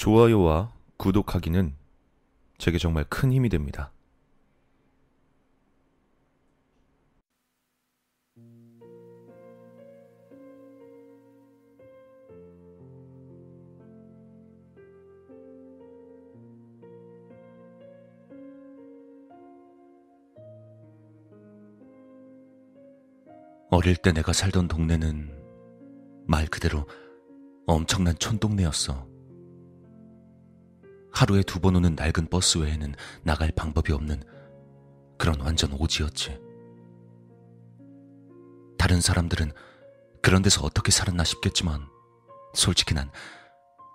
좋아요와 구독하기는 제게 정말 큰 힘이 됩니다. 어릴 때 내가 살던 동네는 말 그대로 엄청난 촌동네였어. 하루에 두 번 오는 낡은 버스 외에는 나갈 방법이 없는 그런 완전 오지였지. 다른 사람들은 그런 데서 어떻게 살았나 싶겠지만 솔직히 난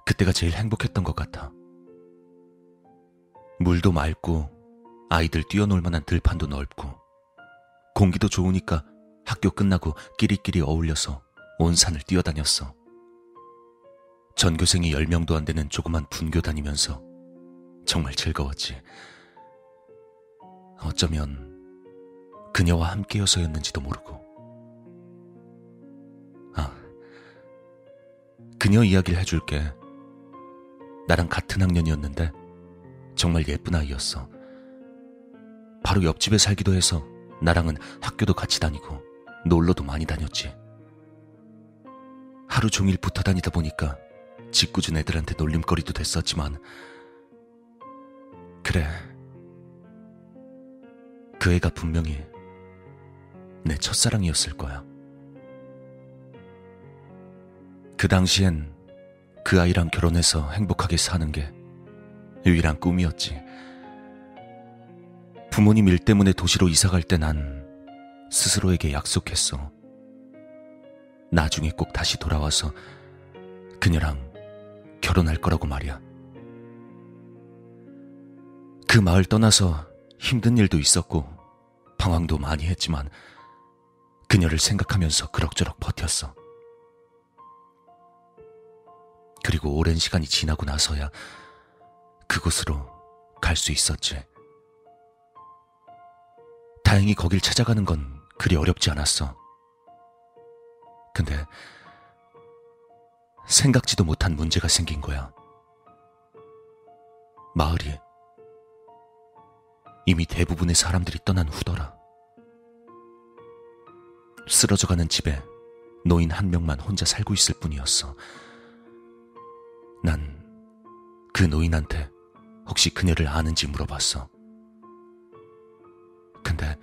그때가 제일 행복했던 것 같아. 물도 맑고 아이들 뛰어놀 만한 들판도 넓고 공기도 좋으니까 학교 끝나고 끼리끼리 어울려서 온 산을 뛰어다녔어. 전교생이 10명도 안 되는 조그만 분교 다니면서 정말 즐거웠지. 어쩌면 그녀와 함께여서였는지도 모르고. 아, 그녀 이야기를 해줄게. 나랑 같은 학년이었는데 정말 예쁜 아이였어. 바로 옆집에 살기도 해서 나랑은 학교도 같이 다니고 놀러도 많이 다녔지. 하루 종일 붙어 다니다 보니까 짓궂은 애들한테 놀림거리도 됐었지만, 그래. 그 애가 분명히 내 첫사랑이었을 거야. 그 당시엔 그 아이랑 결혼해서 행복하게 사는 게 유일한 꿈이었지. 부모님 일 때문에 도시로 이사 갈 때 난 스스로에게 약속했어. 나중에 꼭 다시 돌아와서 그녀랑 결혼할 거라고 말이야. 그 마을 떠나서 힘든 일도 있었고 방황도 많이 했지만 그녀를 생각하면서 그럭저럭 버텼어. 그리고 오랜 시간이 지나고 나서야 그곳으로 갈 수 있었지. 다행히 거길 찾아가는 건 그리 어렵지 않았어. 근데 생각지도 못한 문제가 생긴 거야. 마을이 이미 대부분의 사람들이 떠난 후더라. 쓰러져가는 집에 노인 한 명만 혼자 살고 있을 뿐이었어. 난 그 노인한테 혹시 그녀를 아는지 물어봤어. 근데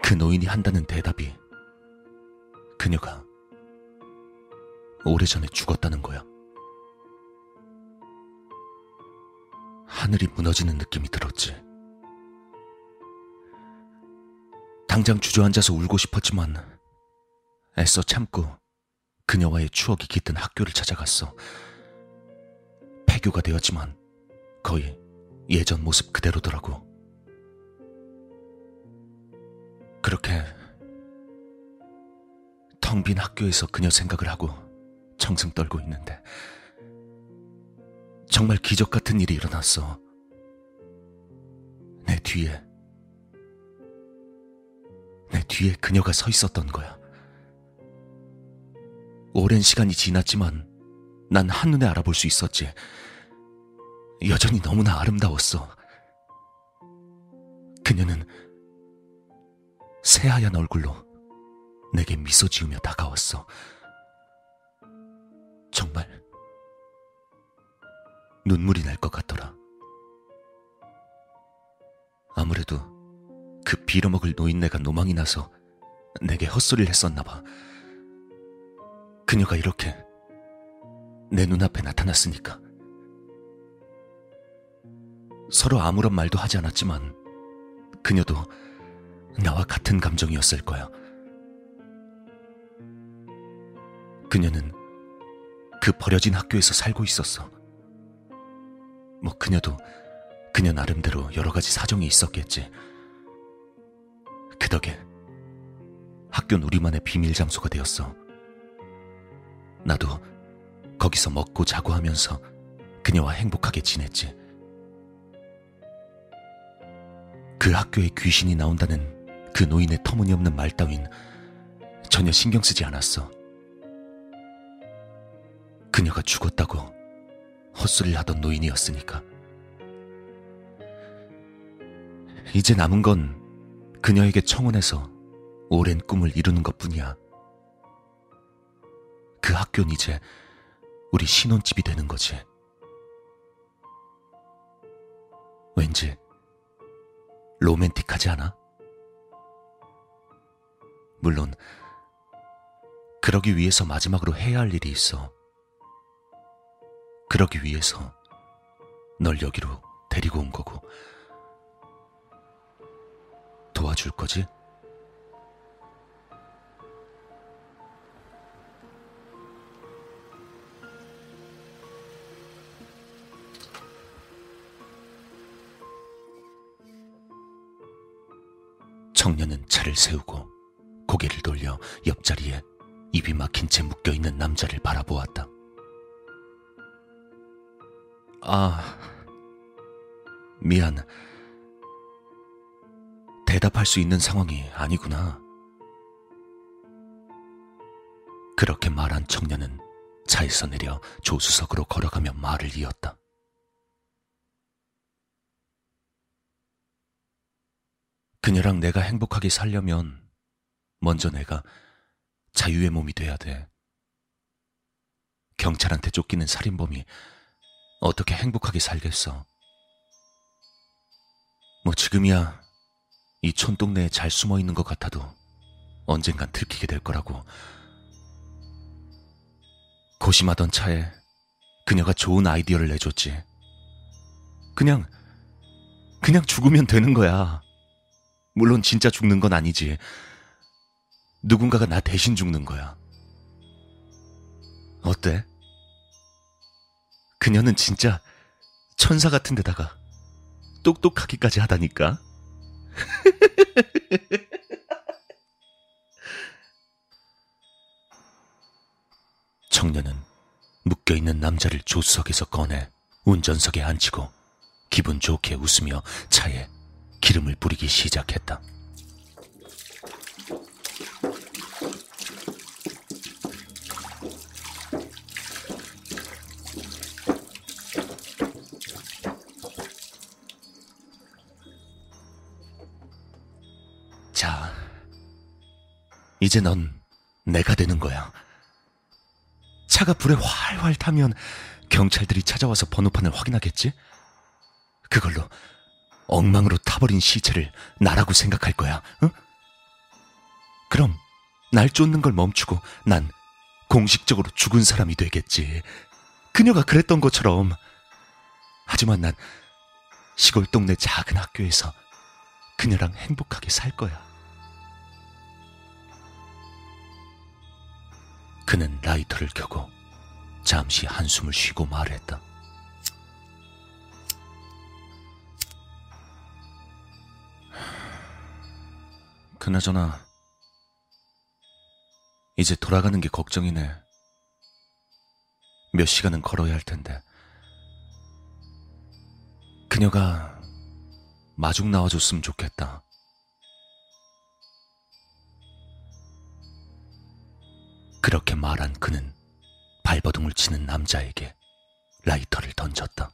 그 노인이 한다는 대답이 그녀가 오래전에 죽었다는 거야. 하늘이 무너지는 느낌이 들었지. 당장 주저앉아서 울고 싶었지만 애써 참고 그녀와의 추억이 깃든 학교를 찾아갔어. 폐교가 되었지만 거의 예전 모습 그대로더라고. 그렇게 텅 빈 학교에서 그녀 생각을 하고 정승 떨고 있는데 정말 기적 같은 일이 일어났어. 내 뒤에 내 뒤에 그녀가 서 있었던 거야. 오랜 시간이 지났지만 난 한눈에 알아볼 수 있었지. 여전히 너무나 아름다웠어. 그녀는 새하얀 얼굴로 내게 미소 지으며 다가왔어. 정말 눈물이 날 것 같더라. 아무래도 그 빌어먹을 노인네가 노망이 나서 내게 헛소리를 했었나 봐. 그녀가 이렇게 내 눈앞에 나타났으니까. 서로 아무런 말도 하지 않았지만 그녀도 나와 같은 감정이었을 거야. 그녀는 그 버려진 학교에서 살고 있었어. 뭐 그녀도 그녀 나름대로 여러 가지 사정이 있었겠지. 그 덕에 학교는 우리만의 비밀 장소가 되었어. 나도 거기서 먹고 자고 하면서 그녀와 행복하게 지냈지. 그 학교에 귀신이 나온다는 그 노인의 터무니없는 말 따윈 전혀 신경 쓰지 않았어. 그녀가 죽었다고 헛소리를 하던 노인이었으니까. 이제 남은 건 그녀에게 청혼해서 오랜 꿈을 이루는 것 뿐이야. 그 학교는 이제 우리 신혼집이 되는 거지. 왠지 로맨틱하지 않아? 물론, 그러기 위해서 마지막으로 해야 할 일이 있어. 그러기 위해서 널 여기로 데리고 온 거고. 도와줄 거지? 청년은 차를 세우고 고개를 돌려 옆자리에 입이 막힌 채 묶여 있는 남자를 바라보았다. 아, 미안. 대답할 수 있는 상황이 아니구나. 그렇게 말한 청년은 차에서 내려 조수석으로 걸어가며 말을 이었다. 그녀랑 내가 행복하게 살려면 먼저 내가 자유의 몸이 돼야 돼. 경찰한테 쫓기는 살인범이 어떻게 행복하게 살겠어? 뭐 지금이야 이 촌동네에 잘 숨어 있는 것 같아도 언젠간 들키게 될 거라고. 고심하던 차에 그녀가 좋은 아이디어를 내줬지. 그냥, 그냥 죽으면 되는 거야. 물론 진짜 죽는 건 아니지. 누군가가 나 대신 죽는 거야. 어때? 그녀는 진짜 천사 같은 데다가 똑똑하기까지 하다니까? 청년은 묶여있는 남자를 조수석에서 꺼내 운전석에 앉히고 기분 좋게 웃으며 차에 기름을 뿌리기 시작했다. 이제 넌 내가 되는 거야. 차가 불에 활활 타면 경찰들이 찾아와서 번호판을 확인하겠지? 그걸로 엉망으로 타버린 시체를 나라고 생각할 거야. 응? 그럼 날 쫓는 걸 멈추고 난 공식적으로 죽은 사람이 되겠지. 그녀가 그랬던 것처럼. 하지만 난 시골 동네 작은 학교에서 그녀랑 행복하게 살 거야. 라이터를 켜고 잠시 한숨을 쉬고 말했다. 그나저나, 이제 돌아가는 게 걱정이네. 몇 시간은 걸어야 할 텐데. 그녀가 마중 나와줬으면 좋겠다. 말한 그는 발버둥을 치는 남자에게 라이터를 던졌다.